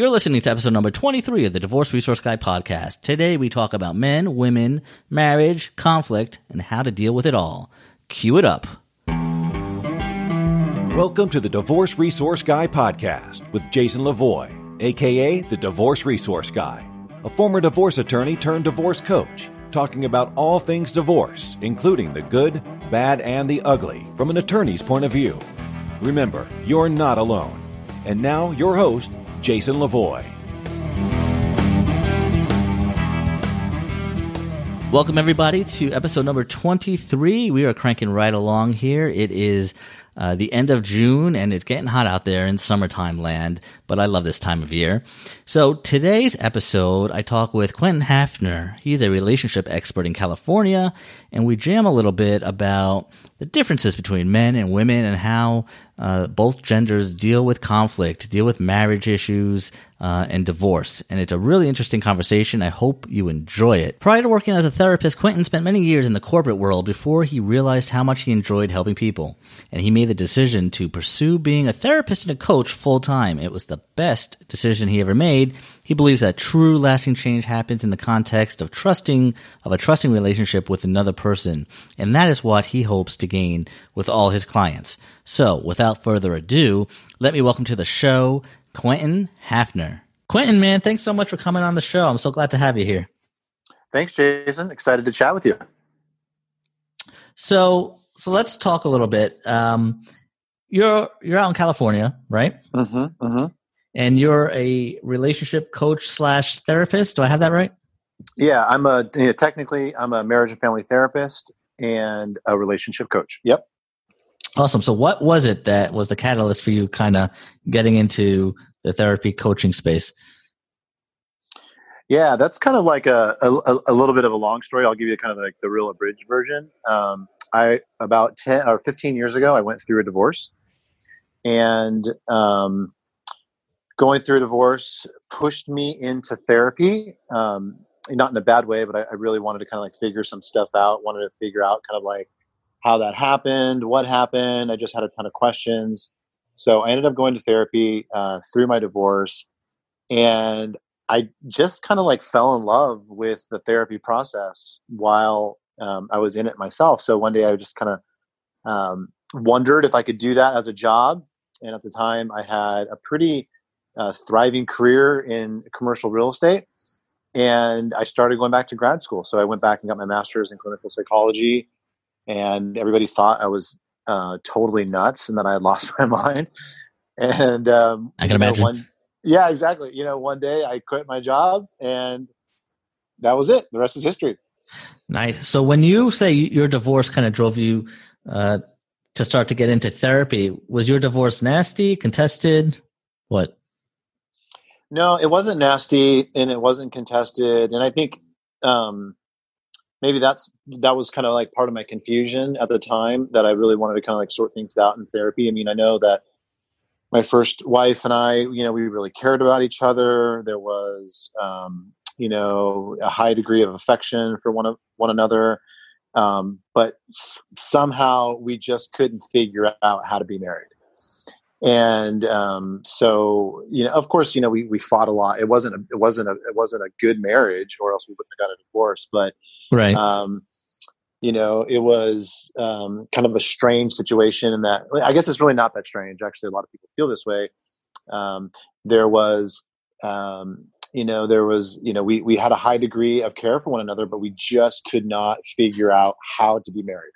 You're listening to episode number 23 of the Divorce Resource Guy podcast. Today we talk about men, women, marriage, conflict, and how to deal with it all. Cue it up. Welcome to the Divorce Resource Guy podcast with Jason Levoy, aka the Divorce Resource Guy, a former divorce attorney turned divorce coach, talking about all things divorce, including the good, bad, and the ugly from an attorney's point of view. Remember, you're not alone. And now, your host, Jason Levoy. Welcome, everybody, to episode number 23. We are cranking right along here. It is uh, the end of June and it's getting hot out there in summertime land, but I love this time of year. So today's episode, I talk with Quentin Hafner. He's a relationship expert in California and we jam a little bit about the differences between men and women and how uh, both genders deal with conflict, deal with marriage issues, uh, and divorce. And it's a really interesting conversation. I hope you enjoy it. Prior to working as a therapist, Quentin spent many years in the corporate world before he realized how much he enjoyed helping people. And he made the decision to pursue being a therapist and a coach full time. It was the best decision he ever made. He believes that true lasting change happens in the context of trusting, of a trusting relationship with another person. And that is what he hopes to gain with all his clients. So without further ado, let me welcome to the show, Quentin Hafner. Quentin, man, thanks so much for coming on the show. I'm so glad to have you here. Thanks, Jason. Excited to chat with you. So, so let's talk a little bit. Um, you're you're out in California, right? Mm-hmm, mm-hmm. And you're a relationship coach slash therapist. Do I have that right? Yeah, I'm a you know, technically I'm a marriage and family therapist and a relationship coach. Yep. Awesome. So, what was it that was the catalyst for you kind of getting into the therapy coaching space? Yeah, that's kind of like a, a, a little bit of a long story. I'll give you kind of like the real abridged version. Um, I about ten or fifteen years ago, I went through a divorce, and um, going through a divorce pushed me into therapy. Um, not in a bad way, but I, I really wanted to kind of like figure some stuff out. Wanted to figure out kind of like how that happened, what happened. I just had a ton of questions. So I ended up going to therapy uh, through my divorce. And I just kind of like fell in love with the therapy process while um, I was in it myself. So one day I just kind of um, wondered if I could do that as a job. And at the time, I had a pretty uh, thriving career in commercial real estate. And I started going back to grad school. So I went back and got my master's in clinical psychology and everybody thought I was uh, totally nuts and that I had lost my mind. And um, I can imagine. Know, one, yeah, exactly. You know, one day I quit my job, and that was it. The rest is history. Nice. So when you say your divorce kind of drove you uh, to start to get into therapy, was your divorce nasty, contested? What? No, it wasn't nasty, and it wasn't contested. And I think um, maybe that's that was kind of like part of my confusion at the time that I really wanted to kind of like sort things out in therapy. I mean, I know that my first wife and I, you know, we really cared about each other. There was, um, you know, a high degree of affection for one of one another, um, but somehow we just couldn't figure out how to be married and um, so you know of course you know we, we fought a lot. It wasn't a, it wasn't a it wasn't a good marriage or else we wouldn't have got a divorce. But right. um, you know it was um, kind of a strange situation in that i guess it's really not that strange. Actually a lot of people feel this way. Um, there was um, you know there was you know we we had a high degree of care for one another but we just could not figure out how to be married.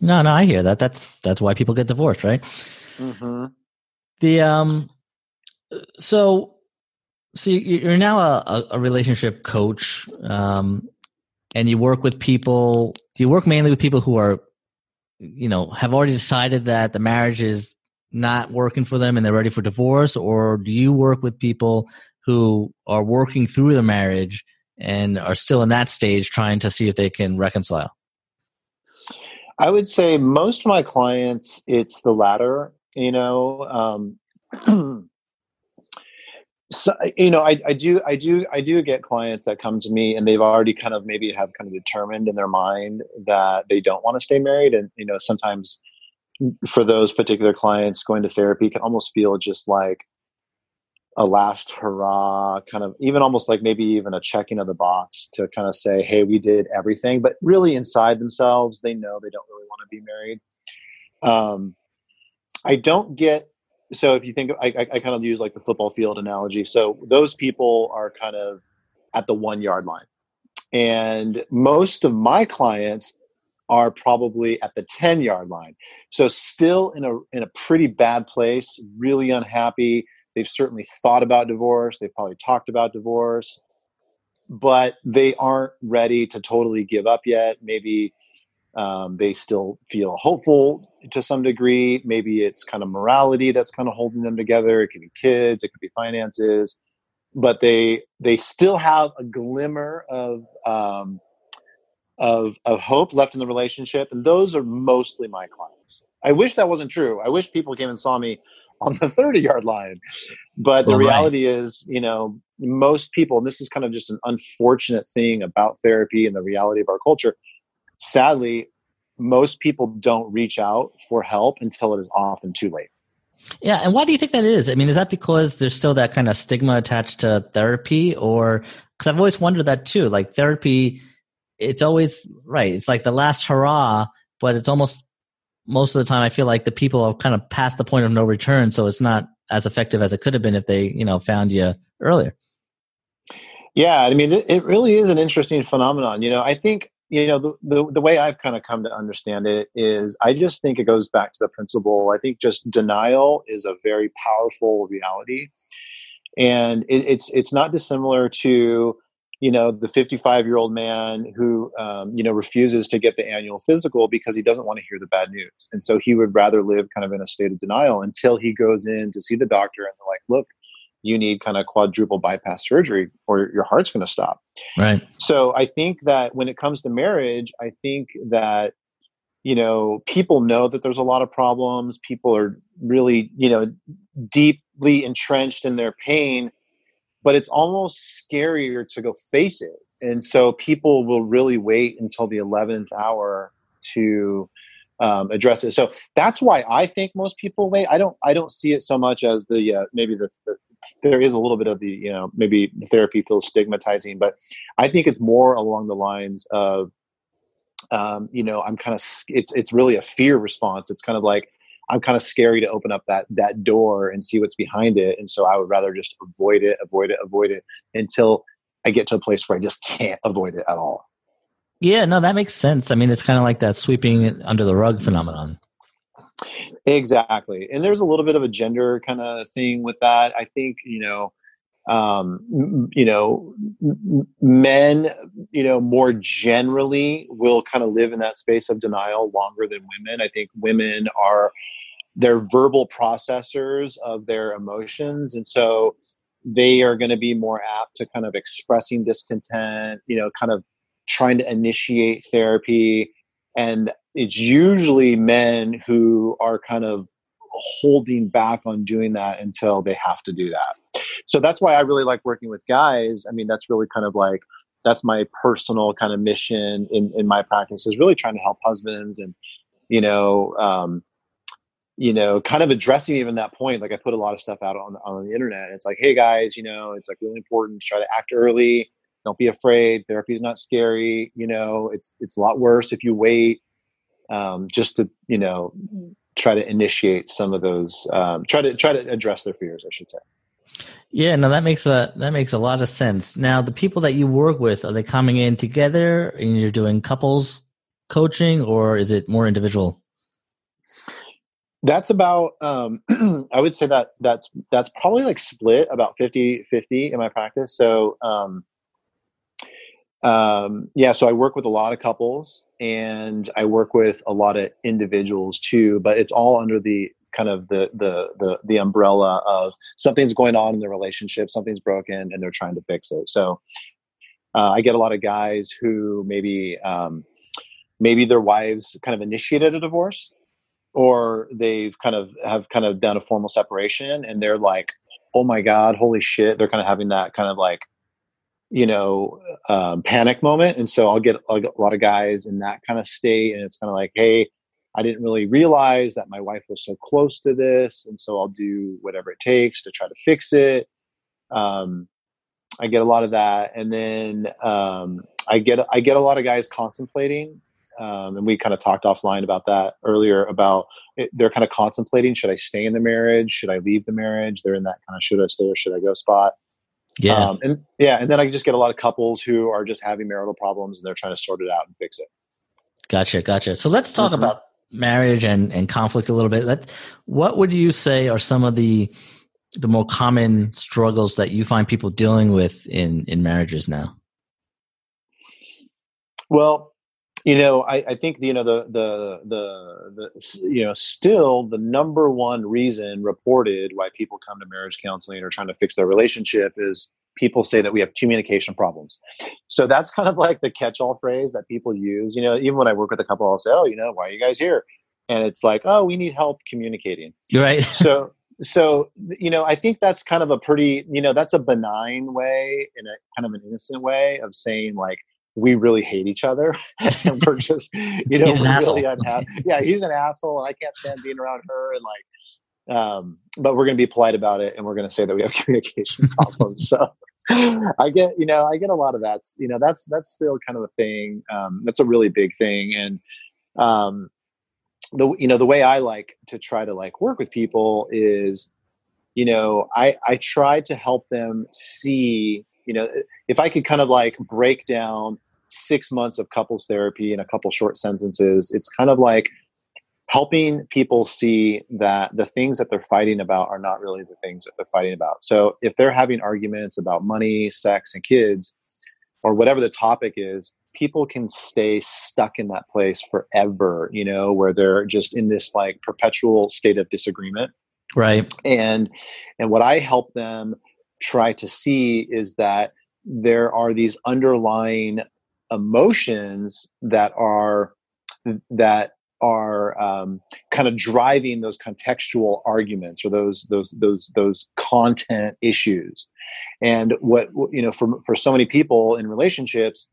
No no i hear that. That's that's why people get divorced right Mm-hmm. The um, so so you're now a, a relationship coach, um, and you work with people. You work mainly with people who are, you know, have already decided that the marriage is not working for them and they're ready for divorce, or do you work with people who are working through the marriage and are still in that stage trying to see if they can reconcile? I would say most of my clients, it's the latter you know um, so you know I, I do i do i do get clients that come to me and they've already kind of maybe have kind of determined in their mind that they don't want to stay married and you know sometimes for those particular clients going to therapy can almost feel just like a last hurrah kind of even almost like maybe even a checking of the box to kind of say hey we did everything but really inside themselves they know they don't really want to be married. Um, i don't get so if you think I, I, I kind of use like the football field analogy. So those people are kind of at the one yard line. And most of my clients are probably at the 10 yard line. So still in a in a pretty bad place really unhappy. They've certainly thought about divorce. They've probably talked about divorce, but they aren't ready to totally give up yet. Maybe um, they still feel hopeful to some degree. Maybe it's kind of morality that's kind of holding them together. It could be kids, it could be finances, but they they still have a glimmer of um, of of hope left in the relationship, and those are mostly my clients. I wish that wasn't true. I wish people came and saw me on the 30 yard line. But the well, reality right. is, you know, most people, and this is kind of just an unfortunate thing about therapy and the reality of our culture. Sadly, most people don't reach out for help until it is often too late. Yeah, and why do you think that is? I mean, is that because there's still that kind of stigma attached to therapy, or because I've always wondered that too? Like therapy, it's always right. It's like the last hurrah, but it's almost most of the time I feel like the people are kind of past the point of no return, so it's not as effective as it could have been if they, you know, found you earlier. Yeah, I mean, it, it really is an interesting phenomenon. You know, I think you know the, the, the way I've kind of come to understand it is I just think it goes back to the principle. I think just denial is a very powerful reality, and it, it's it's not dissimilar to you know the 55 year old man who um, you know refuses to get the annual physical because he doesn't want to hear the bad news and so he would rather live kind of in a state of denial until he goes in to see the doctor and they're like look you need kind of quadruple bypass surgery or your heart's going to stop right so i think that when it comes to marriage i think that you know people know that there's a lot of problems people are really you know deeply entrenched in their pain but it's almost scarier to go face it. And so people will really wait until the 11th hour to um, address it. So that's why I think most people wait. I don't. I don't see it so much as the uh, maybe the, the, there is a little bit of the you know maybe the therapy feels stigmatizing, but I think it's more along the lines of um, you know I'm kind of it's it's really a fear response. It's kind of like I'm kind of scary to open up that that door and see what's behind it. And so I would rather just avoid it, avoid it, avoid it until I get to a place where I just can't avoid it at all. Yeah, no, that makes sense. I mean, it's kind of like that sweeping under the rug phenomenon. Exactly. And there's a little bit of a gender kind of thing with that. I think, you know, um, you know, men, you know, more generally will kind of live in that space of denial longer than women. I think women are they're verbal processors of their emotions and so they are going to be more apt to kind of expressing discontent you know kind of trying to initiate therapy and it's usually men who are kind of holding back on doing that until they have to do that so that's why i really like working with guys i mean that's really kind of like that's my personal kind of mission in, in my practice is really trying to help husbands and you know um, you know, kind of addressing even that point. Like I put a lot of stuff out on on the internet. It's like, hey guys, you know, it's like really important to try to act early. Don't be afraid. Therapy is not scary. You know, it's it's a lot worse if you wait. Um, just to you know, try to initiate some of those. Um, try to try to address their fears. I should say. Yeah, no, that makes a that makes a lot of sense. Now, the people that you work with are they coming in together and you're doing couples coaching, or is it more individual? that's about um, i would say that that's that's probably like split about 50 50 in my practice so um, um, yeah so i work with a lot of couples and i work with a lot of individuals too but it's all under the kind of the the the, the umbrella of something's going on in the relationship something's broken and they're trying to fix it. So uh, i get a lot of guys who maybe um, maybe their wives kind of initiated a divorce or they've kind of have kind of done a formal separation and they're like oh my god holy shit they're kind of having that kind of like you know um, panic moment and so I'll get, I'll get, a lot of guys in that kind of state and it's kind of like hey i didn't really realize that my wife was so close to this and so i'll do whatever it takes to try to fix it um, I get a lot of that, and then um, I get I get a lot of guys contemplating, um, and we kind of talked offline about that earlier. About it, they're kind of contemplating: should I stay in the marriage? Should I leave the marriage? They're in that kind of should I stay or should I go spot. Yeah, um, and yeah, and then I just get a lot of couples who are just having marital problems and they're trying to sort it out and fix it. Gotcha, gotcha. So let's talk Mhm. about marriage and, and conflict a little bit. Let, what would you say are some of the the more common struggles that you find people dealing with in in marriages now? Well, you know, I, I think you know the the the the you know still the number one reason reported why people come to marriage counseling or trying to fix their relationship is people say that we have communication problems. So that's kind of like the catch-all phrase that people use. You know, even when I work with a couple, I'll say, "Oh, you know, why are you guys here?" And it's like, "Oh, we need help communicating." Right. so so you know i think that's kind of a pretty you know that's a benign way in a kind of an innocent way of saying like we really hate each other. And we're just you know we're really unhappy. Yeah he's an asshole and i can't stand being around her and like um but we're going to be polite about it and we're going to say that we have communication problems so i get you know i get a lot of that you know that's that's still kind of a thing um that's a really big thing and um the you know the way I like to try to like work with people is you know I I try to help them see you know if I could kind of like break down 6 months of couples therapy in a couple short sentences it's kind of like helping people see that the things that they're fighting about are not really the things that they're fighting about. So if they're having arguments about money, sex and kids or whatever the topic is, people can stay stuck in that place forever, you know, where they're just in this like perpetual state of disagreement. Right. And and what I help them try to see is that there are these underlying emotions that are that are um, kind of driving those contextual arguments or those those those those content issues. And what you know for for so many people in relationships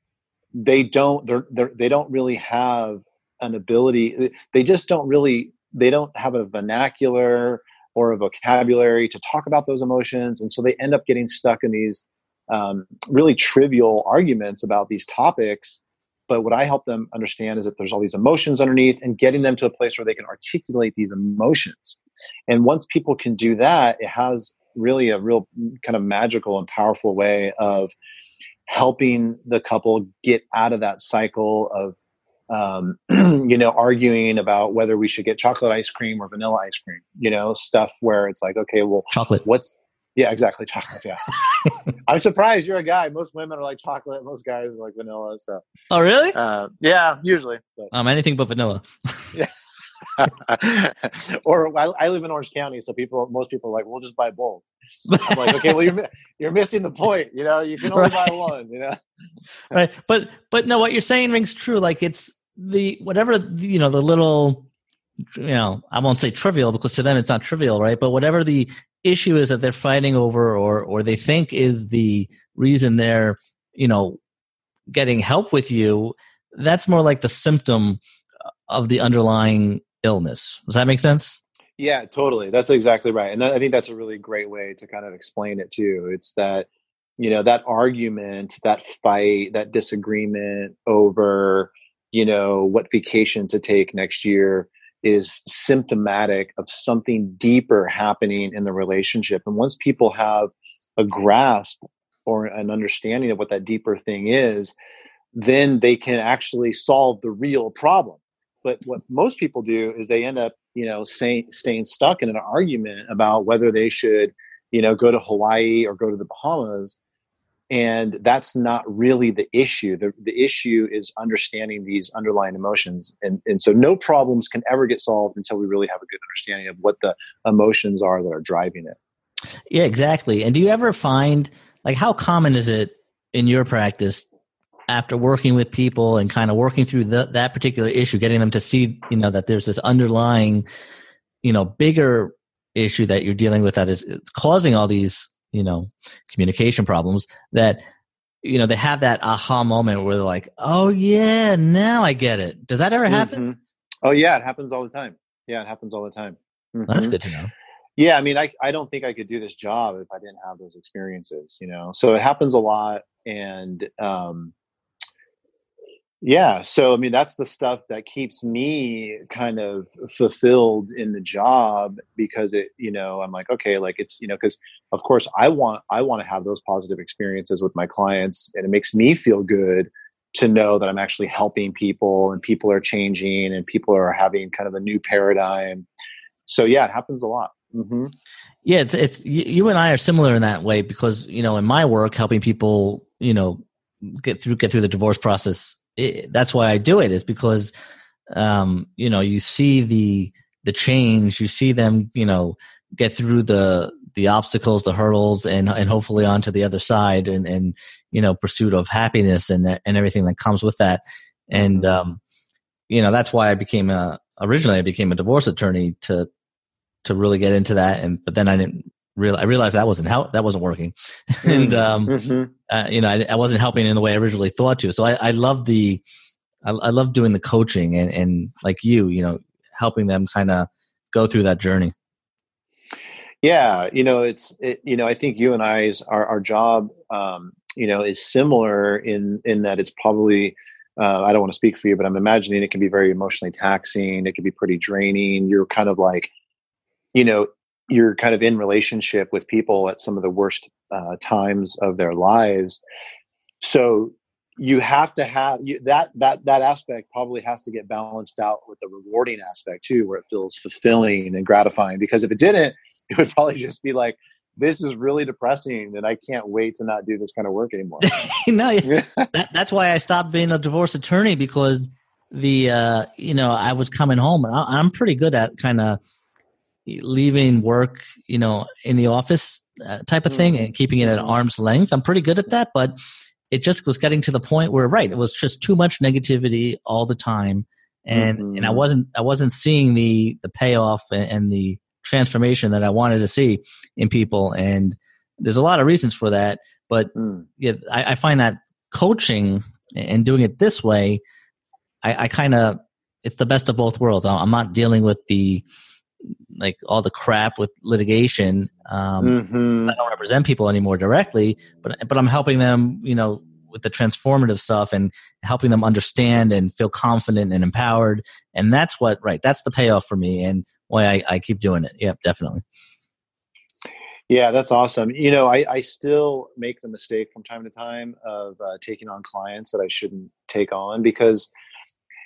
they don't they're, they're they don't really have an ability they just don't really they don't have a vernacular or a vocabulary to talk about those emotions. And so they end up getting stuck in these um, really trivial arguments about these topics. But what i help them understand is that there's all these emotions underneath and getting them to a place where they can articulate these emotions. And once people can do that it has really a real kind of magical and powerful way of helping the couple get out of that cycle of um, you know arguing about whether we should get chocolate ice cream or vanilla ice cream you know stuff where it's like okay well Chocolate. what's yeah exactly chocolate yeah i'm surprised you're a guy most women are like chocolate most guys are like vanilla so Oh, really? uh, yeah usually but Um, anything but vanilla. or I, I live in Orange County, so people, most people are like, "We'll just buy both." I'm like, okay, well, you're you're missing the point. You know, you can only buy one. You know, right but but no what you're saying rings true like it's the whatever you know the little you know i won't say trivial because to them it's not trivial right but whatever the issue is that they're fighting over or or they think is the reason they're you know getting help with you that's more like the symptom of the underlying illness does that make sense yeah, totally. That's exactly right, and that, I think that's a really great way to kind of explain it too. It's that you know that argument, that fight, that disagreement over you know what vacation to take next year is symptomatic of something deeper happening in the relationship. And once people have a grasp or an understanding of what that deeper thing is, then they can actually solve the real problem. But what most people do is they end up, you know, staying stuck in an argument about whether they should, you know, go to Hawaii or go to the Bahamas. And that's not really the issue. The, the issue is understanding these underlying emotions. And, and so no problems can ever get solved until we really have a good understanding of what the emotions are that are driving it. yeah exactly and do you ever find like how common is it in your practice after working with people and kind of working through the, that particular issue getting them to see you know that there's this underlying you know bigger issue that you're dealing with that is causing all these you know communication problems that you know they have that aha moment where they're like oh yeah now i get it does that ever happen Mhm. Oh yeah, it happens all the time. Yeah, it happens all the time. that's Mhm. good to know yeah i mean I, I don't think i could do this job if i didn't have those experiences you know so it happens a lot and um yeah so i mean that's the stuff that keeps me kind of fulfilled in the job because it you know i'm like okay like it's you know because of course i want i want to have those positive experiences with my clients and it makes me feel good to know that i'm actually helping people and people are changing and people are having kind of a new paradigm so yeah it happens a lot mm-hmm. yeah it's, it's you and i are similar in that way because you know in my work helping people you know get through get through the divorce process it, that's why I do it is because um, you know you see the the change, you see them you know get through the the obstacles, the hurdles, and and hopefully onto the other side, and and you know pursuit of happiness and and everything that comes with that, and mm-hmm. um, you know that's why I became a originally I became a divorce attorney to to really get into that, and but then I didn't real I realized that wasn't how that wasn't working, and um, mm-hmm. uh, you know I, I, wasn't helping in the way I originally thought to. So I, I love the I, I love doing the coaching and and like you, you know, helping them kind of go through that journey. Yeah, you know, it's it, you know I think you and I's our our job, um, you know, is similar in in that it's probably. Uh, I don't want to speak for you, but I'm imagining it can be very emotionally taxing. It can be pretty draining. You're kind of like, you know, you're kind of in relationship with people at some of the worst uh, times of their lives. So you have to have you, that that that aspect probably has to get balanced out with the rewarding aspect too where it feels fulfilling and gratifying because if it didn't it would probably just be like this is really depressing and i can't wait to not do this kind of work anymore. No that, that's why i stopped being a divorce attorney because the uh you know i was coming home and I, i'm pretty good at kind of leaving work, you know, in the office uh, type of thing mm-hmm. and keeping it at arm's length. I'm pretty good at that, but it just was getting to the point where, right, it was just too much negativity all the time, and mm-hmm. and I mm-hmm. wasn't I wasn't seeing the the payoff and, and the transformation that I wanted to see in people. And there's a lot of reasons for that, but mm. yeah, I, I, find that coaching and doing it this way, I, I kind of it's the best of both worlds. I'm not dealing with the like all the crap with litigation. Um, mm-hmm. I don't represent people anymore directly, but but I'm helping them, you know, with the transformative stuff and helping them understand and feel confident and empowered. And that's what right. That's the payoff for me, and why I, I keep doing it. Yeah, definitely. Yeah, that's awesome. You know, I, I still make the mistake from time to time of uh, taking on clients that I shouldn't take on because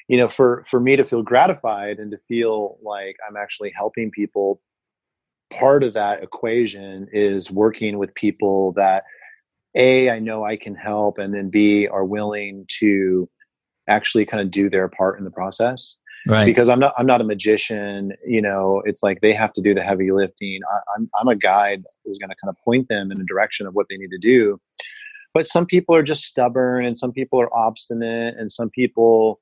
you know for for me to feel gratified and to feel like i'm actually helping people part of that equation is working with people that a i know i can help and then b are willing to actually kind of do their part in the process. Right. Because i'm not i'm not a magician you know it's like they have to do the heavy lifting. I, am I'm, I'm a guide who's going to kind of point them in a direction of what they need to do. But some people are just stubborn and some people are obstinate and some people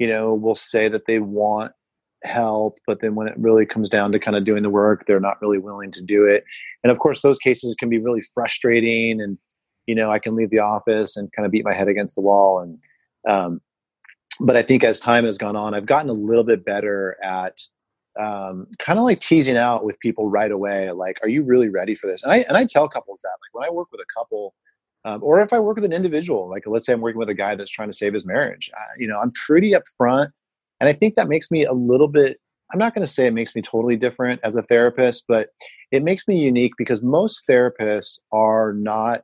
you know, will say that they want help, but then when it really comes down to kind of doing the work, they're not really willing to do it. And of course, those cases can be really frustrating. And, you know, I can leave the office and kind of beat my head against the wall. And, um, but I think as time has gone on, I've gotten a little bit better at um, kind of like teasing out with people right away, like, are you really ready for this? And I, and I tell couples that, like when I work with a couple, um, or if I work with an individual, like let's say I'm working with a guy that's trying to save his marriage, uh, you know, I'm pretty upfront, and I think that makes me a little bit. I'm not going to say it makes me totally different as a therapist, but it makes me unique because most therapists are not.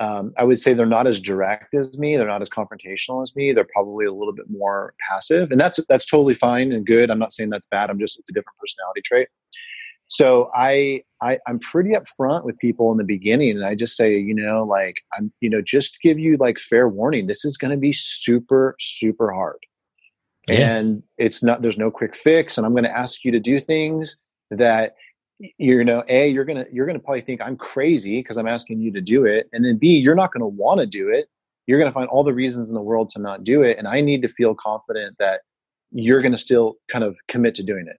Um, I would say they're not as direct as me. They're not as confrontational as me. They're probably a little bit more passive, and that's that's totally fine and good. I'm not saying that's bad. I'm just it's a different personality trait. So I, I I'm pretty upfront with people in the beginning, and I just say, you know, like I'm, you know, just to give you like fair warning, this is going to be super super hard, yeah. and it's not. There's no quick fix, and I'm going to ask you to do things that you know a you're gonna you're gonna probably think i'm crazy because i'm asking you to do it and then b you're not going to want to do it you're going to find all the reasons in the world to not do it and i need to feel confident that you're going to still kind of commit to doing it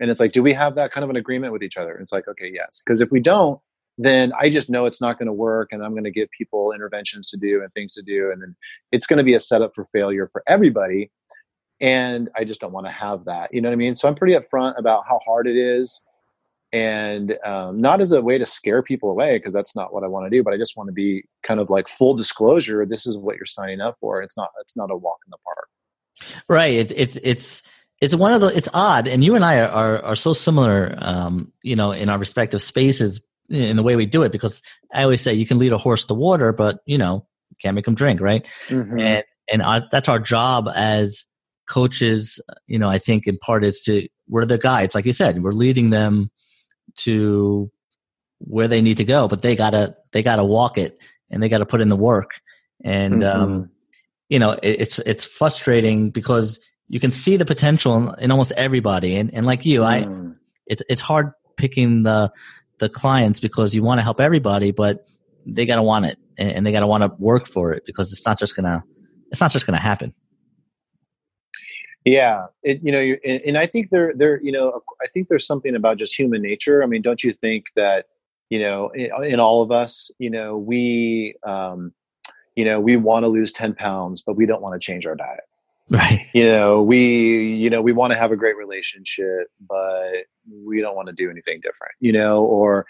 and it's like, do we have that kind of an agreement with each other? And it's like, okay, yes. Because if we don't, then I just know it's not going to work and I'm going to give people interventions to do and things to do. And then it's going to be a setup for failure for everybody. And I just don't want to have that. You know what I mean? So I'm pretty upfront about how hard it is. and um, not as a way to scare people away because that's not what I want to do. But I just want to be kind of like full disclosure. This is what you're signing up for. It's not. It's not a walk in the park. Right. It, it's it's it's one of the. It's odd, and you and I are are, are so similar. Um, you know, in our respective spaces in the way we do it, because I always say you can lead a horse to water, but you know, can't make them drink, right? Mm-hmm. And and our, that's our job as coaches. You know, I think in part is to we're the guides, like you said, we're leading them to where they need to go, but they gotta they gotta walk it and they gotta put in the work. And mm-hmm. um, you know, it, it's it's frustrating because you can see the potential in, in almost everybody. And and like you, mm. I it's it's hard picking the the clients because you want to help everybody, but they gotta want it and, and they gotta want to work for it because it's not just gonna it's not just gonna happen. Yeah, it, you know, and, and I think there, there, you know, I think there's something about just human nature. I mean, don't you think that, you know, in, in all of us, you know, we, um, you know, we want to lose ten pounds, but we don't want to change our diet. Right. You know, we, you know, we want to have a great relationship, but we don't want to do anything different. You know, or,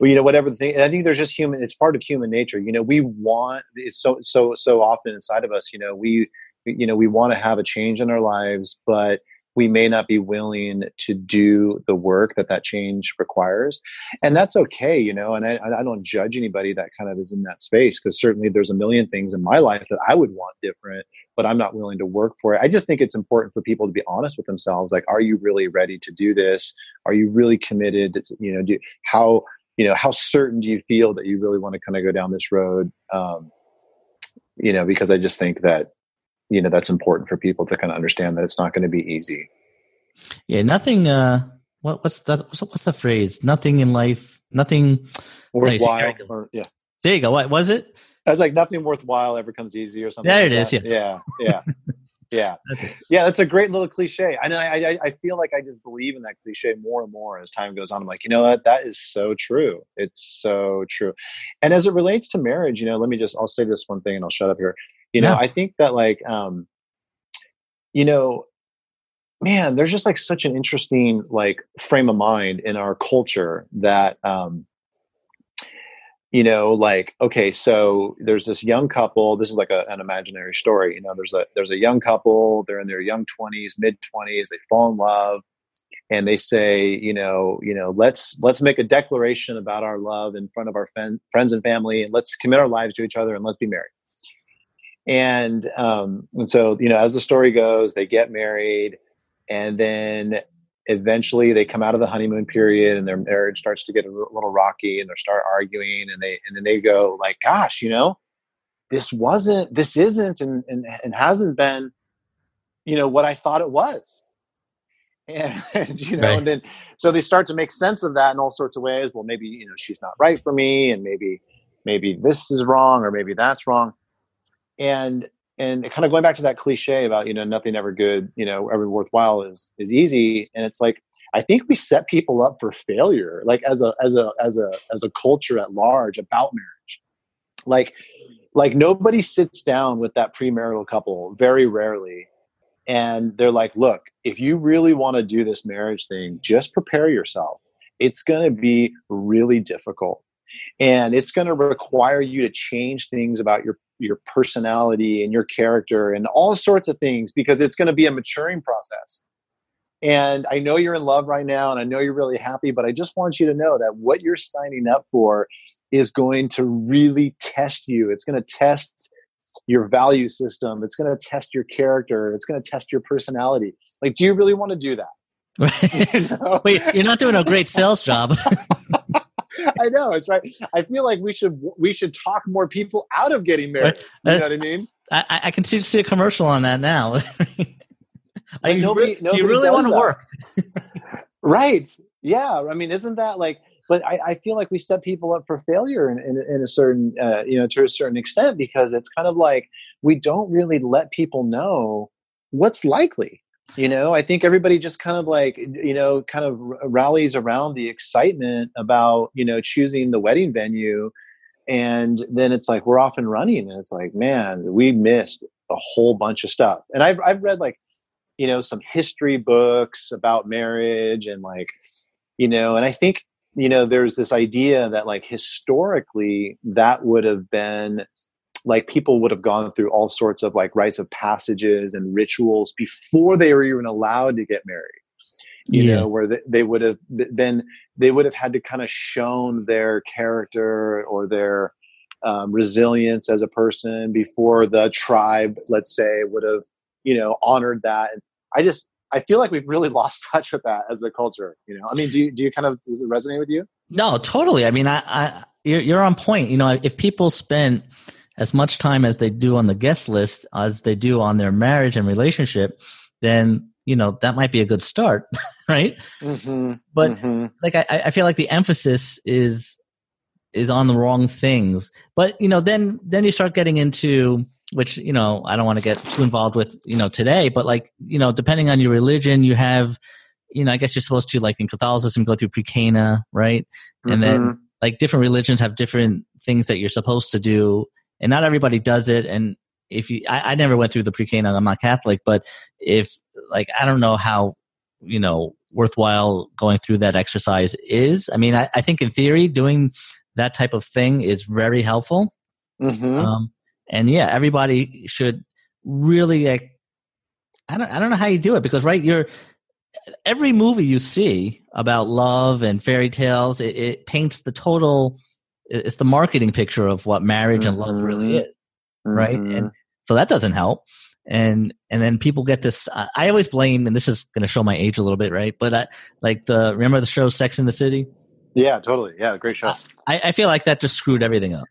you know, whatever the thing. I think there's just human. It's part of human nature. You know, we want. It's so so so often inside of us. You know, we you know we want to have a change in our lives but we may not be willing to do the work that that change requires. And that's okay you know and i, I don't judge anybody that kind of is in that space because certainly there's a million things in my life that i would want different but i'm not willing to work for it. I just think it's important for people to be honest with themselves like are you really ready to do this? Are you really committed to, you know do how you know how certain do you feel that you really want to kind of go down this road? Um, you know because i just think that you know that's important for people to kind of understand that it's not going to be easy. Yeah nothing uh what what's that what's, what's the phrase? Nothing in life nothing worthwhile or, yeah. There you go. What was it? I was like nothing worthwhile ever comes easy or something there like it is that. yeah. Yeah yeah yeah. That's a great little cliche. And I, I i feel like i just believe in that cliche more and more as time goes on. I'm like you know what? That is so true. It's so true. And as it relates to marriage you know let me just i'll say this one thing and i'll shut up here you know, I think that like, um, you know, man, there's just like such an interesting like frame of mind in our culture that, um, you know, like, okay, so there's this young couple. This is like a, an imaginary story. You know, there's a there's a young couple. They're in their young twenties, mid twenties. They fall in love, and they say, you know, you know, let's let's make a declaration about our love in front of our fen- friends and family, and let's commit our lives to each other, and let's be married and um, and so you know as the story goes they get married and then eventually they come out of the honeymoon period and their marriage starts to get a little rocky and they start arguing and they and then they go like gosh you know this wasn't this isn't and and, and hasn't been you know what i thought it was. And, and you know right. and then so they start to make sense of that in all sorts of ways. Well maybe you know she's not right for me and maybe maybe this is wrong or maybe that's wrong and and kind of going back to that cliche about you know nothing ever good you know ever worthwhile is is easy. And it's like i think we set people up for failure like as a as a as a as a culture at large about marriage. Like like nobody sits down with that premarital couple very rarely and they're like look if you really want to do this marriage thing just prepare yourself. It's going to be really difficult. And it's going to require you to change things about your your personality and your character and all sorts of things because it's going to be a maturing process. And i know you're in love right now and i know you're really happy but i just want you to know that what you're signing up for is going to really test you. It's going to test your value system. It's going to test your character. It's going to test your personality. Like do you really want to do that? You know? Wait, you're not doing a great sales job. I know it's right. I feel like we should we should talk more people out of getting married. You know what I mean? I, I can see, see a commercial on that now. like nobody, nobody you really want to work? right? Yeah. I mean, isn't that like? But I, I feel like we set people up for failure in, in, in a certain, uh, you know, to a certain extent because it's kind of like we don't really let people know what's likely you know i think everybody just kind of like you know kind of rallies around the excitement about you know choosing the wedding venue. And then it's like we're off and running. And it's like man we missed a whole bunch of stuff. And i've i've read like you know some history books about marriage and like you know and i think you know there's this idea that like historically that would have been like people would have gone through all sorts of like rites of passages and rituals before they were even allowed to get married. You yeah. know where they, they would have been they would have had to kind of shown their character or their um, resilience as a person before the tribe let's say would have you know honored that. And i just i feel like we've really lost touch with that as a culture you know? I mean do you do you kind of does it resonate with you? No totally. I mean i i you're, you're on point. You know if people spend as much time as they do on the guest list as they do on their marriage and relationship then you know that might be a good start right? Mm-hmm, but mm-hmm. like I, I feel like the emphasis is is on the wrong things. But you know then then you start getting into which you know i don't want to get too involved with you know today but like you know depending on your religion you have you know i guess you're supposed to like in catholicism go through pre-cana right? And mm-hmm. then like different religions have different things that you're supposed to do and not everybody does it and if you I, I never went through the pre-Cana, I'm not Catholic, but if like I don't know how you know worthwhile going through that exercise is. I mean, I, I think in theory doing that type of thing is very helpful. Mm-hmm. Um, and yeah, everybody should really like. I don't I don't know how you do it because right you're every movie you see about love and fairy tales it, it paints the total it's the marketing picture of what marriage mm-hmm. and love really mm-hmm. is right mm-hmm. and so that doesn't help. And and then people get this. Uh, I always blame, and this is going to show my age a little bit, right? But I, like the remember the show Sex in the City. Yeah, totally. Yeah, great show. I, I feel like that just screwed everything up.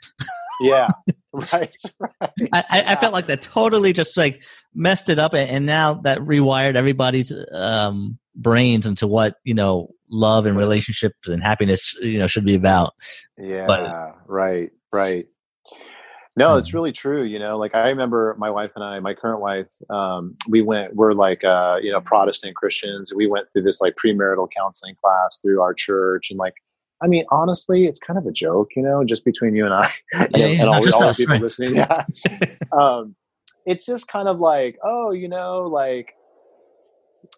yeah, right. right. I, I, felt like that totally just like messed it up, and now that rewired everybody's um, brains into what you know love and relationships and happiness you know should be about. Yeah, but, right, right. No, it's mm-hmm. really true. You know, like I remember my wife and I, my current wife, um, we went, we're like, uh, you know, Protestant Christians. We went through this like premarital counseling class through our church. And like, I mean, honestly, it's kind of a joke, you know, just between you and I and, yeah, yeah, and all, all us, people right. listening. Yeah. um, it's just kind of like, oh, you know, like,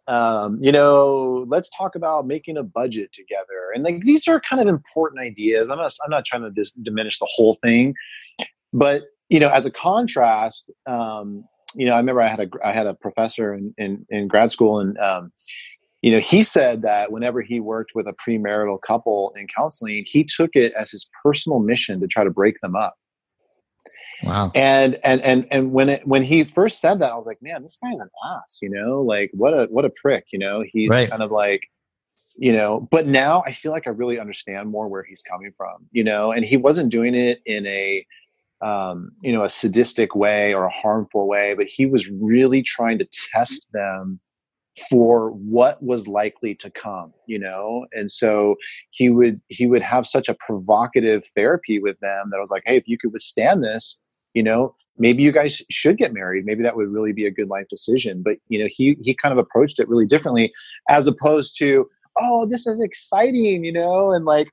um, you know, let's talk about making a budget together. And like, these are kind of important ideas. I'm not, I'm not trying to dis- diminish the whole thing, but you know, as a contrast, um, you know, I remember I had a I had a professor in in, in grad school, and um, you know, he said that whenever he worked with a premarital couple in counseling, he took it as his personal mission to try to break them up. Wow. And and and and when it when he first said that, I was like, man, this guy's an ass, you know, like what a what a prick, you know. He's right. kind of like, you know, but now I feel like I really understand more where he's coming from, you know, and he wasn't doing it in a um, you know, a sadistic way or a harmful way, but he was really trying to test them for what was likely to come you know and so he would he would have such a provocative therapy with them that I was like hey if you could withstand this you know maybe you guys should get married maybe that would really be a good life decision but you know he he kind of approached it really differently as opposed to oh this is exciting you know and like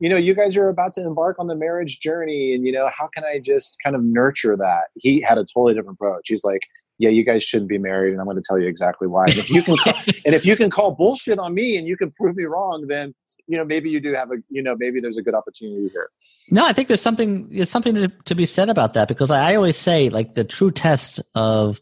you know, you guys are about to embark on the marriage journey, and you know, how can I just kind of nurture that? He had a totally different approach. He's like, yeah, you guys shouldn't be married, and I'm going to tell you exactly why. And if you can, call, and if you can call bullshit on me, and you can prove me wrong, then you know maybe you do have a, you know, maybe there's a good opportunity here. No, I think there's something, there's something to, to be said about that because I, I always say like the true test of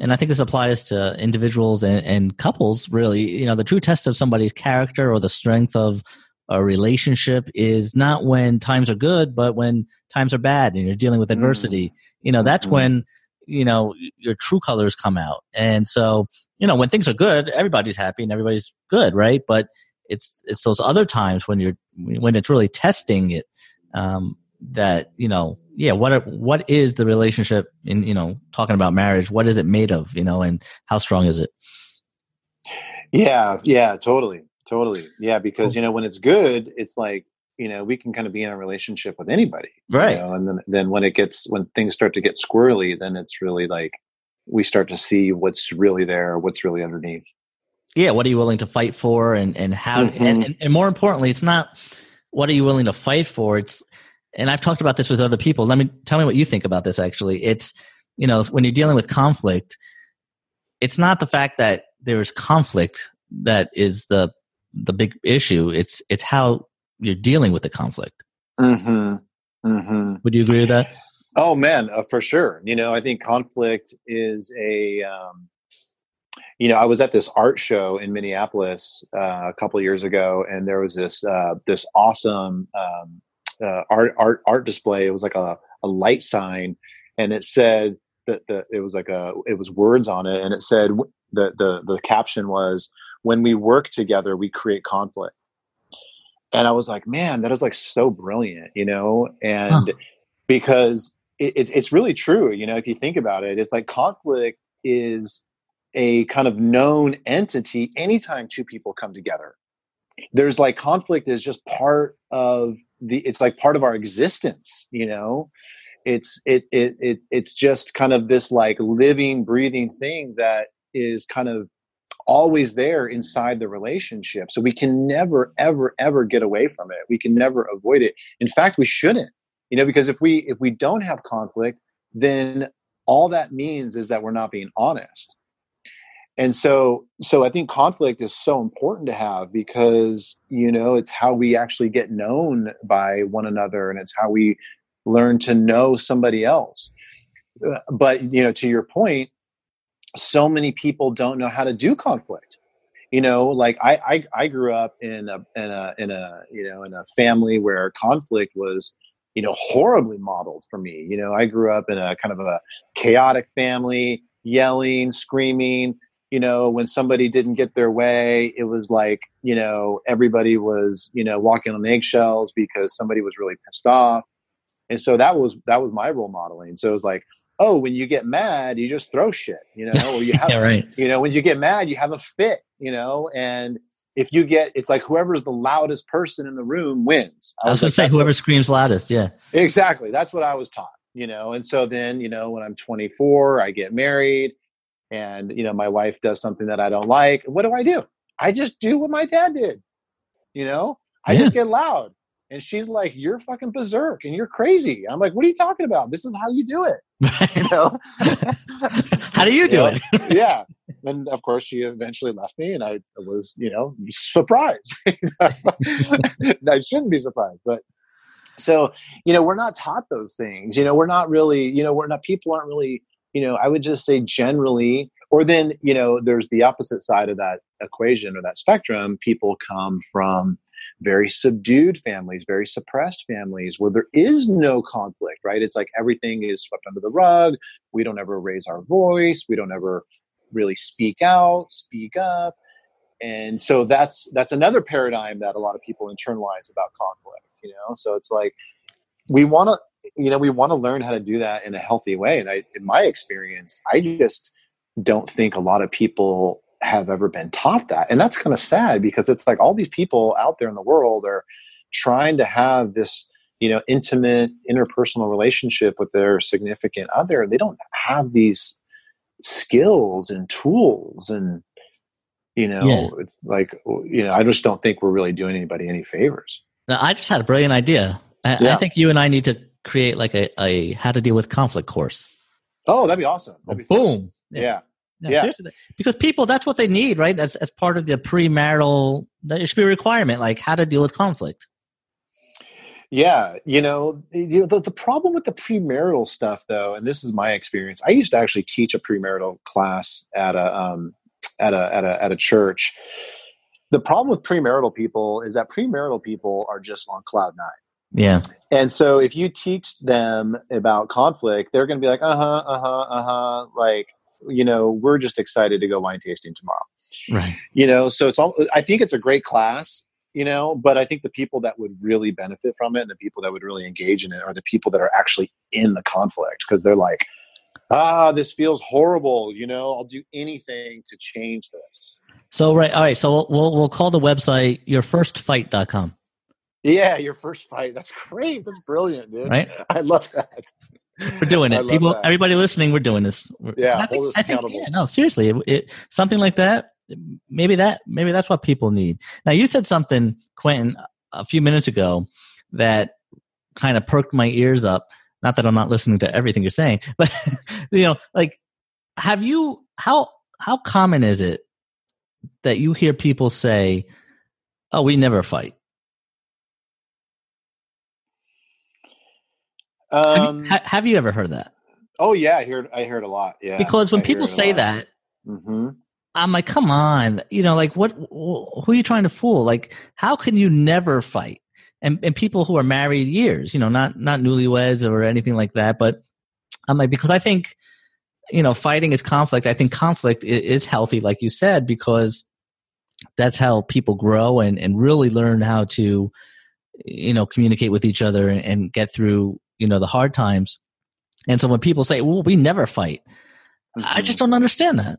and I think this applies to individuals and, and, couples really, you know, the true test of somebody's character or the strength of a relationship is not when times are good, but when times are bad and you're dealing with adversity. Mm. You know, that's mm-hmm. when, you know, your true colors come out. And so, you know, when things are good, everybody's happy and everybody's good, right? But it's it's those other times when you're when it's really testing it um, that you know yeah what are, what is the relationship in you know talking about marriage what is it made of you know and how strong is it yeah yeah totally Totally. Yeah. Because, you know, when it's good, it's like, you know, we can kind of be in a relationship with anybody. Right. You know? And then, then when it gets, when things start to get squirrely, then it's really like we start to see what's really there, what's really underneath. Yeah. What are you willing to fight for? And, and how, mm-hmm. and, and, and more importantly, it's not what are you willing to fight for? It's, and I've talked about this with other people. Let me tell me what you think about this actually. It's, you know, when you're dealing with conflict, it's not the fact that there's conflict that is the the big issue. It's it's how you're dealing with the conflict. Mm-hmm. Mm-hmm. Would you agree with that? Oh man, uh, for sure. You know, I think conflict is a. Um, you know, I was at this art show in Minneapolis uh, a couple years ago, and there was this uh, this awesome um, uh, art art art display. It was like a, a light sign, and it said that the it was like a it was words on it, and it said the the the caption was when we work together, we create conflict. And I was like, man, that is like so brilliant, you know, and huh. because it, it, it's really true, you know, if you think about it, it's like conflict is a kind of known entity anytime two people come together. There's like conflict is just part of the it's like part of our existence you know? It's it, it it it's just kind of this like living breathing thing that is kind of always there inside the relationship. So we can never ever ever get away from it. We can never avoid it. In fact we shouldn't you know because if we if we don't have conflict then all that means is that we're not being honest. And so so i think conflict is so important to have because you know it's how we actually get known by one another and it's how we learn to know somebody else. Uh, but you know to your point so many people don't know how to do conflict. You know like i i, I grew up in a in a in a you know in a family where conflict was you know horribly modeled for me. You know i grew up in a kind of a chaotic family yelling screaming. You know when somebody didn't get their way it was like you know everybody was you know walking on eggshells because somebody was really pissed off. And so that was that was my role modeling. So it was like oh when you get mad you just throw shit you know or you have yeah, right. you know when you get mad you have a fit you know and if you get it's like whoever's the loudest person in the room wins. I was, I was gonna say whoever what, screams loudest yeah. Exactly that's what i was taught you know and so then you know when i'm 24 i get married and you know my wife does something that i don't like what do i do? I just do what my dad did you know? I yeah. just get loud and she's like you're fucking berserk and you're crazy. I'm like what are you talking about? This is how you do it. You know? How do you do you it? Yeah. And of course she eventually left me and i was you know surprised. I shouldn't be surprised but so you know we're not taught those things. You know we're not really you know we're not people aren't really you know, I would just say generally, or then, you know, there's the opposite side of that equation or that spectrum. People come from very subdued families, very suppressed families where there is no conflict, right? It's like everything is swept under the rug. We don't ever raise our voice. We don't ever really speak out, speak up. And so that's that's another paradigm that a lot of people internalize about conflict, you know? So it's like we want to you know we want to learn how to do that in a healthy way and i in my experience i just don't think a lot of people have ever been taught that and that's kind of sad because it's like all these people out there in the world are trying to have this you know intimate interpersonal relationship with their significant other they don't have these skills and tools and you know yeah. it's like you know i just don't think we're really doing anybody any favors now, i just had a brilliant idea I, yeah. I think you and i need to create like a, a how to deal with conflict course. Oh, that'd be awesome. That'd be Boom. Yeah. Yeah. Yeah, yeah. because people that's what they need, right? As as part of the premarital, that it should be a requirement, like how to deal with conflict. Yeah, you know, the, the problem with the premarital stuff, though, and this is my experience. I used to actually teach a premarital class at a um, at a at a at a church. The problem with premarital people is that premarital people are just on cloud nine. Yeah. And so if you teach them about conflict, they're going to be like, uh huh, uh huh, uh huh. Like, you know, we're just excited to go wine tasting tomorrow. Right. You know, so it's all, I think it's a great class, you know, but I think the people that would really benefit from it and the people that would really engage in it are the people that are actually in the conflict because they're like, ah, this feels horrible. You know, I'll do anything to change this. So, right. All right. So we'll, we'll, we'll call the website yourfirstfight.com. Yeah, your first fight. That's great. That's brilliant, dude. Right? I love that. We're doing it. People, that. everybody listening, we're doing this. Yeah, I think, hold us accountable. Think, yeah, no, seriously, it, it, something like that. Maybe that. Maybe that's what people need. Now, you said something, Quentin, a few minutes ago that kind of perked my ears up. Not that I'm not listening to everything you're saying, but you know, like, have you how how common is it that you hear people say, "Oh, we never fight." Um, have, you, have you ever heard that? Oh yeah, I heard I heard a lot. Yeah, because when I people say that, mm-hmm. I'm like, come on, you know, like what? Who are you trying to fool? Like, how can you never fight? And and people who are married years, you know, not not newlyweds or anything like that, but I'm like because I think, you know, fighting is conflict. I think conflict is healthy, like you said, because that's how people grow and and really learn how to, you know, communicate with each other and, and get through you know the hard times. And so when people say well we never fight mm-hmm. i just don't understand that.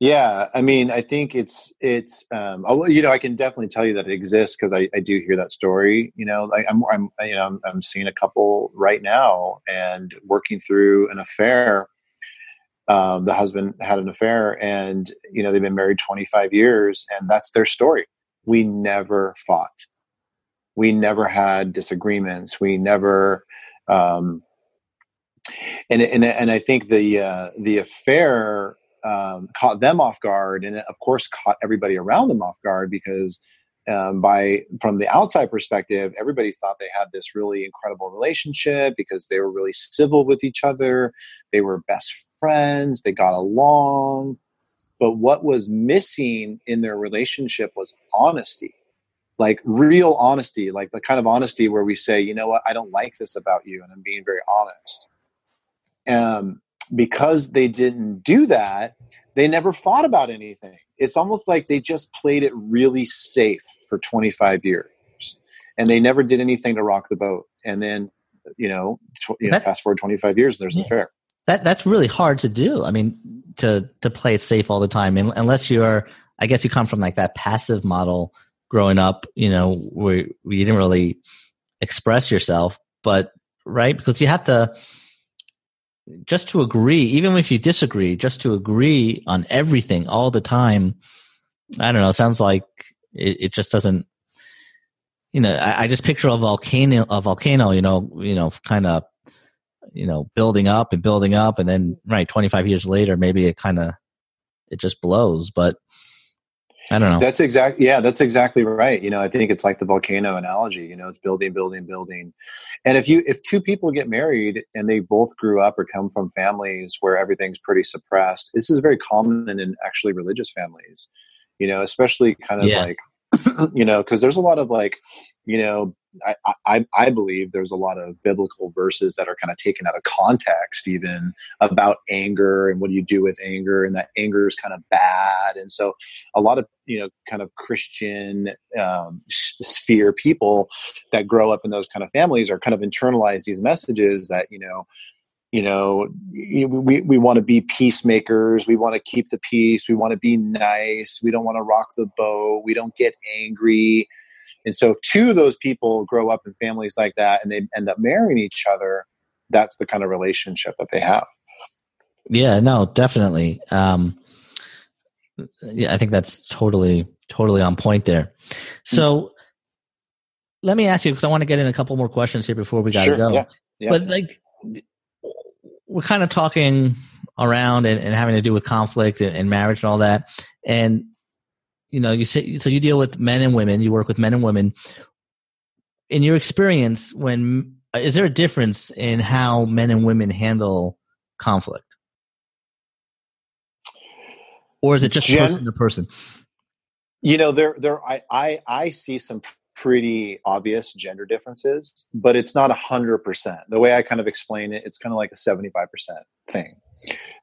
Yeah i mean i think it's it's um you know i can definitely tell you that it exists because I, I do hear that story you know like i'm i'm you know I'm, I'm seeing a couple right now and working through an affair. Um, the husband had an affair and you know they've been married 25 years and that's their story. We never fought we never had disagreements. We never, um, and and and I think the uh, the affair um, caught them off guard, and of course caught everybody around them off guard because um, by from the outside perspective, everybody thought they had this really incredible relationship because they were really civil with each other. They were best friends. They got along. But what was missing in their relationship was honesty like real honesty, like the kind of honesty where we say, you know what, I don't like this about you, and I'm being very honest. Um, because they didn't do that, they never thought about anything. It's almost like they just played it really safe for 25 years, and they never did anything to rock the boat. And then, you know, tw- you know, fast forward 25 years, there's an affair. That that's really hard to do. I mean, to to play it safe all the time, unless you're, I guess, you come from like that passive model growing up, you know, we you didn't really express yourself, but right because you have to just to agree, even if you disagree, just to agree on everything all the time. I don't know. sounds like it, it just doesn't. You know, I, I, just picture a volcano, a volcano. You know, you know, kind of, you know, building up and building up, and then right, twenty five years later, maybe it kind of, it just blows. But I don't know. That's exactly yeah, that's exactly right. You know, I think it's like the volcano analogy, you know, it's building, building, building. And if you if two people get married and they both grew up or come from families where everything's pretty suppressed, this is very common in actually religious families. You know, especially kind of yeah. like you know, because there's a lot of like, you know, I, I, I believe there's a lot of biblical verses that are kind of taken out of context, even about anger and what do you do with anger, and that anger is kind of bad. And so, a lot of you know, kind of Christian um, sphere people that grow up in those kind of families are kind of internalize these messages that you know, you know we, we want to be peacemakers we want to keep the peace we want to be nice we don't want to rock the boat we don't get angry and so if two of those people grow up in families like that and they end up marrying each other, that's the kind of relationship that they have. Yeah, no, definitely. Um, yeah, I think that's totally, totally on point there. So mm-hmm. let me ask you, because I want to get in a couple more questions here before we got to sure, go. Yeah, yeah. But like, we're kind of talking around and, and having to do with conflict and, and marriage and all that. And you know, you say so you deal with men and women. You work with men and women. In your experience, when is there a difference in how men and women handle conflict, or is it just Gen- person to person? You know, there, there, I, I, I see some pretty obvious gender differences, but it's not a hundred percent. The way I kind of explain it, it's kind of like a seventy-five percent thing.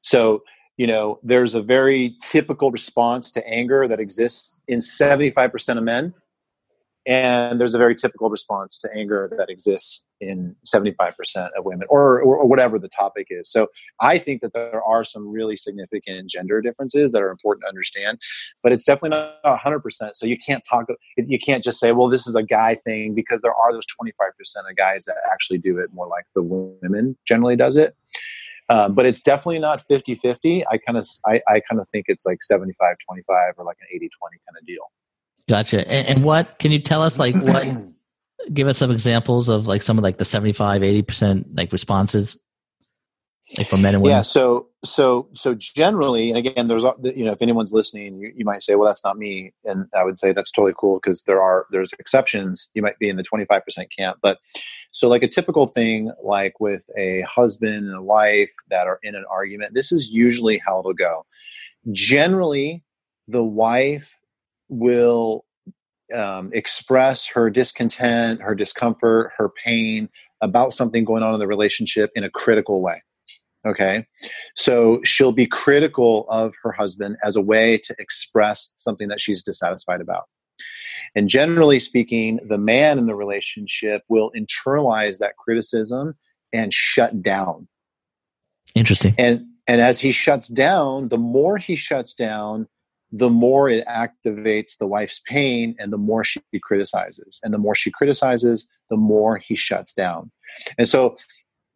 So you know, there's a very typical response to anger that exists in 75% of men. And there's a very typical response to anger that exists in 75% of women, or, or, or, whatever the topic is. So I think that there are some really significant gender differences that are important to understand, but it's definitely not 100%. So you can't talk, you can't just say, well, this is a guy thing, because there are those 25% of guys that actually do it more like the women generally does it. Um, but it's definitely not 50 50. I kind of I, I kind of think it's like 75 25 or like an 80 20 kind of deal. Gotcha. And, and what can you tell us like what give us some examples of like some of like the 75 80% like responses? like for men and women? Yeah. So, so, so generally, and again, there's, you know, if anyone's listening, you, you might say, well, that's not me. And I would say that's totally cool because there are, there's exceptions. You might be in the 25% camp. But so, like a typical thing, like with a husband and a wife that are in an argument, this is usually how it'll go. Generally, the wife will um, express her discontent, her discomfort, her pain about something going on in the relationship in a critical way. Okay. So she'll be critical of her husband as a way to express something that she's dissatisfied about. And generally speaking, the man in the relationship will internalize that criticism and shut down. Interesting. And and as he shuts down, the more he shuts down, the more it activates the wife's pain and the more she criticizes. And the more she criticizes, the more he shuts down. And so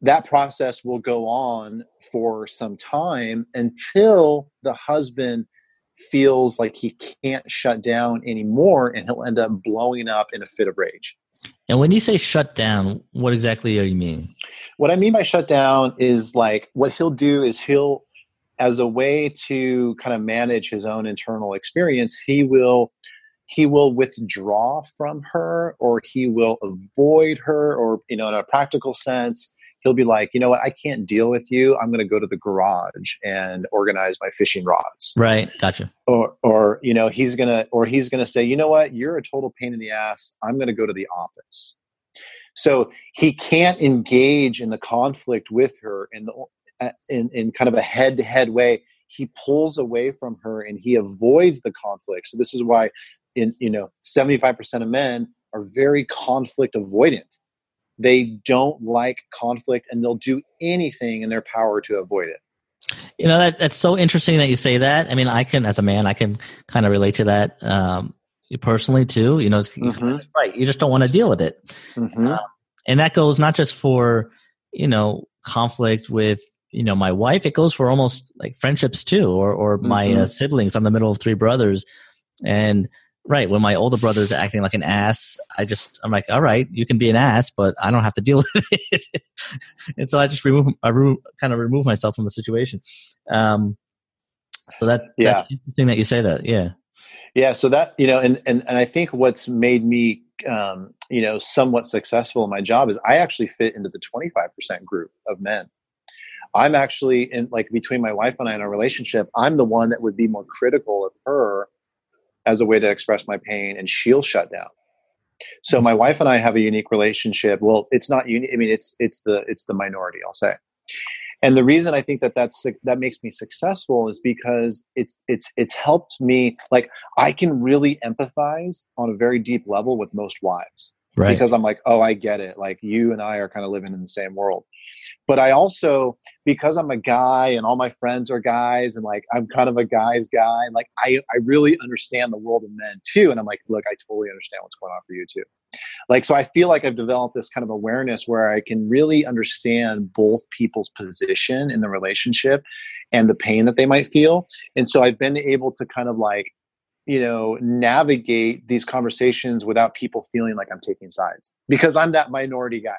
that process will go on for some time until the husband feels like he can't shut down anymore and he'll end up blowing up in a fit of rage. And when you say shut down, what exactly are you mean? What I mean by shut down is like what he'll do is he'll, as a way to kind of manage his own internal experience, he will he will withdraw from her or he will avoid her or you know in a practical sense he'll be like, you know what, I can't deal with you. I'm going to go to the garage and organize my fishing rods. Right. Gotcha. Or, or, you know, he's going to, or he's going to say, you know what, you're a total pain in the ass. I'm going to go to the office. So he can't engage in the conflict with her in the, in, in kind of a head to head way. He pulls away from her and he avoids the conflict. So this is why in, you know, 75% of men are very conflict avoidant they don't like conflict and they'll do anything in their power to avoid it. You know that that's so interesting that you say that. I mean, I can, as a man, I can kind of relate to that um, personally too. You know, mm-hmm. right? You just don't want to deal with it, mm-hmm. um, and that goes not just for you know conflict with you know my wife. It goes for almost like friendships too, or or mm-hmm. my uh, siblings. I'm the middle of three brothers, and right when my older brother's acting like an ass i just i'm like all right you can be an ass but i don't have to deal with it and so i just remove i re- kind of remove myself from the situation um so that yeah. that's interesting that you say that yeah yeah so that you know and and, and i think what's made me um you know somewhat successful in my job is i actually fit into the 25% group of men i'm actually in like between my wife and i in a relationship i'm the one that would be more critical of her as a way to express my pain and she'll shut down. So my wife and i have a unique relationship. Well it's not unique i mean it's it's the it's the minority i'll say. And the reason i think that that's that makes me successful is because it's it's it's helped me like i can really empathize on a very deep level with most wives right. because i'm like oh i get it like you and i are kind of living in the same world but I also, because I'm a guy and all my friends are guys and like I'm kind of a guy's guy, like I, I really understand the world of men too. And I'm like, look, I totally understand what's going on for you too. Like, so I feel like I've developed this kind of awareness where I can really understand both people's position in the relationship and the pain that they might feel. And so I've been able to kind of like, you know, navigate these conversations without people feeling like I'm taking sides because I'm that minority guy.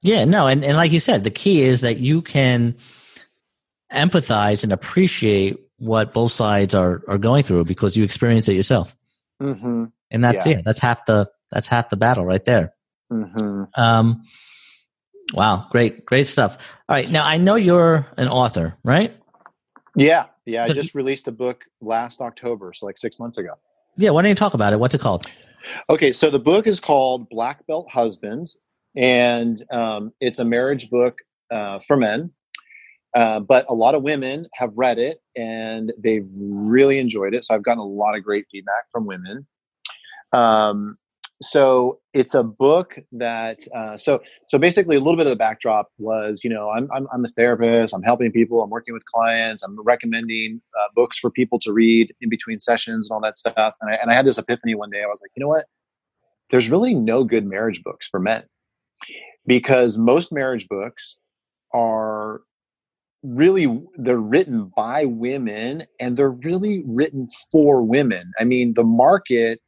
Yeah, no, and, and like you said, the key is that you can empathize and appreciate what both sides are are going through because you experience it yourself. Mm-hmm. And that's yeah. it. That's half the that's half the battle right there. Mm-hmm. Um, wow, great, great stuff. All right, now I know you're an author, right? Yeah, yeah. I just released a book last October, so like six months ago. Yeah, why don't you talk about it? What's it called? Okay, so the book is called Black Belt Husbands and um, it's a marriage book uh, for men. Uh, but a lot of women have read it and they've really enjoyed it. So I've gotten a lot of great feedback from women. Um, so it's a book that uh, so so basically a little bit of the backdrop was you know I'm I'm, I'm a therapist I'm helping people I'm working with clients I'm recommending uh, books for people to read in between sessions and all that stuff. And I, and I had this epiphany one day I was like you know what? There's really no good marriage books for men. Because most marriage books are really they're written by women and they're really written for women. I mean the market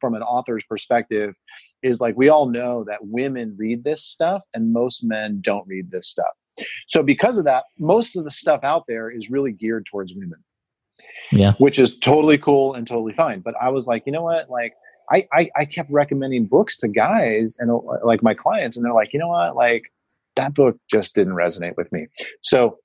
from an author's perspective is like we all know that women read this stuff and most men don't read this stuff So because of that, most of the stuff out there is really geared towards women. Yeah. Which is totally cool and totally fine. But I was like, you know what? Like I, I, I kept recommending books to guys and uh, like my clients, and they're like, you know what? Like that book just didn't resonate with me. So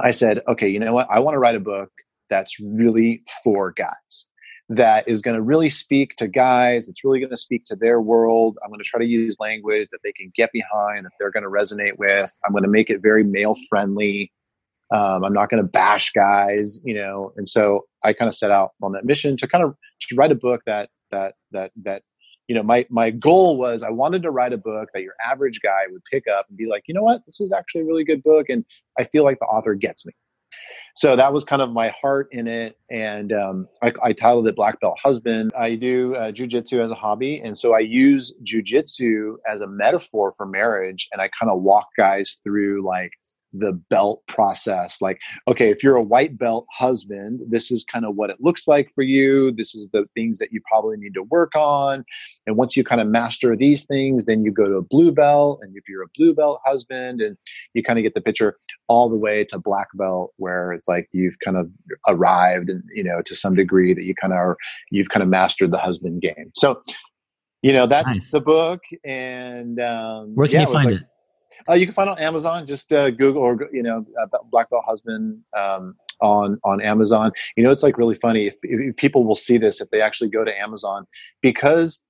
I said, okay, you know what? I want to write a book that's really for guys that is going to really speak to guys. It's really going to speak to their world. I'm going to try to use language that they can get behind, that they're going to resonate with. I'm going to make it very male friendly. Um, I'm not going to bash guys, you know. And so I kind of set out on that mission to kind of to write a book that that that that you know my my goal was I wanted to write a book that your average guy would pick up and be like, you know what, this is actually a really good book, and I feel like the author gets me so that was kind of my heart in it and um, I, I, titled it black belt husband. I do uh, jujitsu as a hobby and so i use jujitsu as a metaphor for marriage and i kind of walk guys through like the belt process like okay if you're a white belt husband this is kind of what it looks like for you this is the things that you probably need to work on and once you kind of master these things then you go to a blue belt and if you're a blue belt husband and you kind of get the picture all the way to black belt where it's like you've kind of arrived and you know to some degree that you kind of are you've kind of mastered the husband game so you know that's nice. the book and um, where can yeah, you find like, it uh, you can find on Amazon. Just uh, Google or you know uh, Black Belt Husband um, on on Amazon. You know, it's like really funny if, if, people will see this if they actually go to Amazon because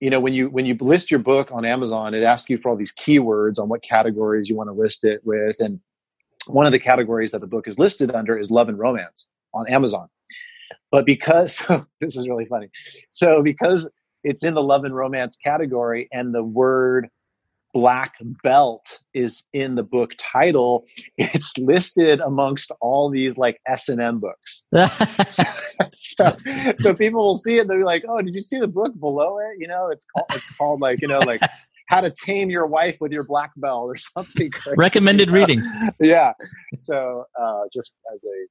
you know when you when you list your book on Amazon, it asks you for all these keywords on what categories you want to list it with, and one of the categories that the book is listed under is love and romance on Amazon. But because this is really funny, so because it's in the love and romance category, and the word black belt is in the book title it's listed amongst all these like s&m books. So, so people will see it they'll be like oh did you see the book below it? You know it's called it's called like you know like how to tame your wife with your black belt or something crazy. recommended reading. Yeah. So uh, just as a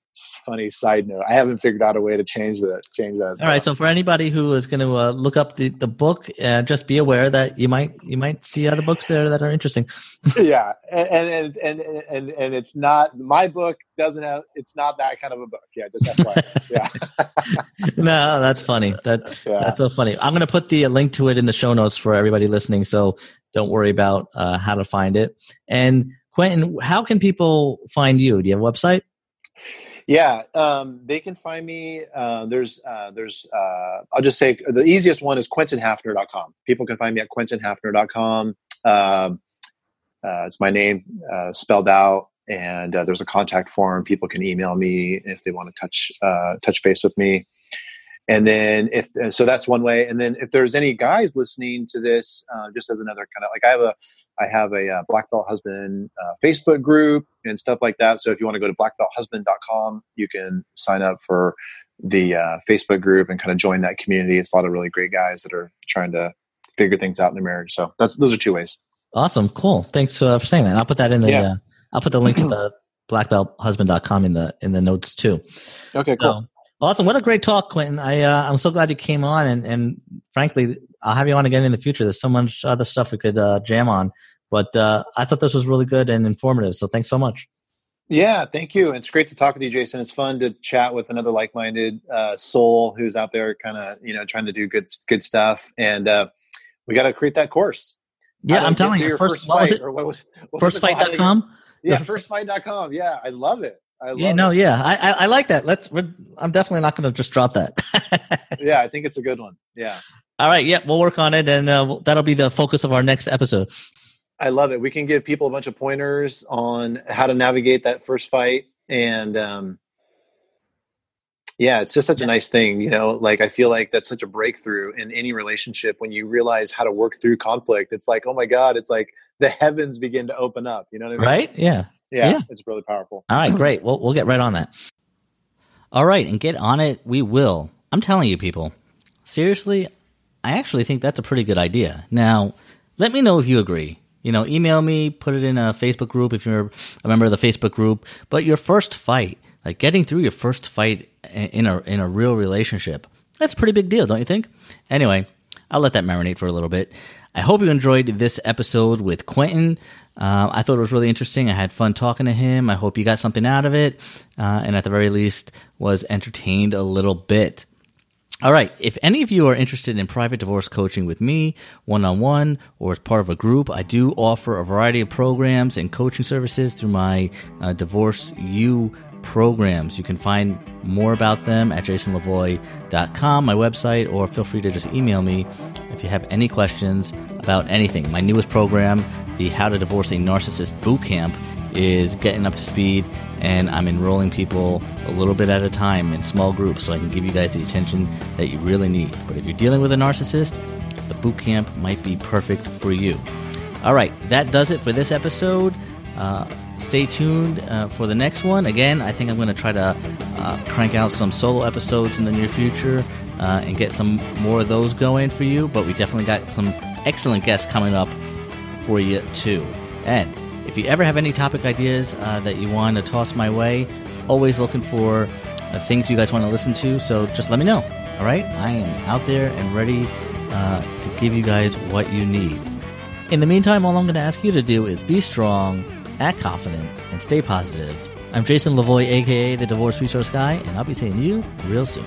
funny side note i haven't figured out a way to change that change that all right so for anybody who is going to uh, look up the, the book uh, just be aware that you might you might see other books there that are interesting. Yeah and, and and and and it's not my book doesn't have it's not that kind of a book yeah just yeah no that's funny that yeah. that's so funny i'm going to put the link to it in the show notes for everybody listening so don't worry about uh, how to find it and quentin how can people find you do you have a website yeah, um, they can find me. Uh, there's, uh, there's. Uh, I'll just say the easiest one is QuentinHafner.com. People can find me at QuentinHafner.com. Um, uh, it's my name uh, spelled out, and uh, there's a contact form. People can email me if they want to touch touch base with me. And then if so that's one way. And then if there's any guys listening to this uh, just as another kind of like i have a i have a uh, black belt husband uh, facebook group and stuff like that. So if you want to go to blackbelthusband.com you can sign up for the uh, facebook group and kind of join that community. It's a lot of really great guys that are trying to figure things out in their marriage. So that's those are two ways. Awesome. Cool. Thanks uh, for saying that. I'll put that in the yeah. Uh, i'll put the link to the blackbelthusband.com in the in the notes too okay cool so, Awesome. What a great talk, Quentin. I, uh, I'm so glad you came on. And, and frankly, I'll have you on again in the future. There's so much other stuff we could uh, jam on. But uh, I thought this was really good and informative. So thanks so much. Yeah, thank you. It's great to talk with you, Jason. It's fun to chat with another like-minded uh, soul who's out there, kind of you know trying to do good good stuff. And uh, we got to create that course. Yeah, I'm telling you. First, first what was it? What was, what firstfight.com. Yeah, firstfight.com. Yeah, I love it. I love yeah, no, it. yeah, I, I, I like that. Let's. I'm definitely not going to just drop that. yeah, I think it's a good one. Yeah. All right. Yeah, we'll work on it, and uh, that'll be the focus of our next episode. I love it. We can give people a bunch of pointers on how to navigate that first fight, and um, yeah, it's just such a nice thing. You know, like I feel like that's such a breakthrough in any relationship when you realize how to work through conflict. It's like, oh my god, it's like the heavens begin to open up. You know what I mean? Right? Yeah yeah, yeah, it's really powerful. All right, great. We'll we'll get right on that. All right, and get on it. We will. I'm telling you, people. Seriously, I actually think that's a pretty good idea. Now, let me know if you agree. You know, email me, put it in a Facebook group if you're a member of the Facebook group. But your first fight, like getting through your first fight in a in a real relationship, that's a pretty big deal, don't you think? Anyway, I'll let that marinate for a little bit. I hope you enjoyed this episode with Quentin. Uh, I thought it was really interesting. I had fun talking to him. I hope you got something out of it, uh, and at the very least, was entertained a little bit. All right. If any of you are interested in private divorce coaching with me, one on one, or as part of a group, I do offer a variety of programs and coaching services through my uh, Divorce U programs. You can find more about them at jasonlevoy.com, my website, or feel free to just email me if you have any questions about anything. My newest program, the How to Divorce a Narcissist Boot Camp, is getting up to speed, and I'm enrolling people a little bit at a time in small groups so I can give you guys the attention that you really need. But if you're dealing with a narcissist, the boot camp might be perfect for you. All right, that does it for this episode. Uh, stay tuned uh, for the next one. Again, I think I'm going to try to uh, crank out some solo episodes in the near future uh, and get some more of those going for you. But we definitely got some excellent guests coming up for you too. And if you ever have any topic ideas uh, that you want to toss my way, always looking for uh, things you guys want to listen to. So just let me know. All right, I am out there and ready uh, to give you guys what you need. In the meantime, all I'm going to ask you to do is be strong, act confident, and stay positive. I'm Jason Levoy, aka the Divorce Resource Guy, and I'll be seeing you real soon.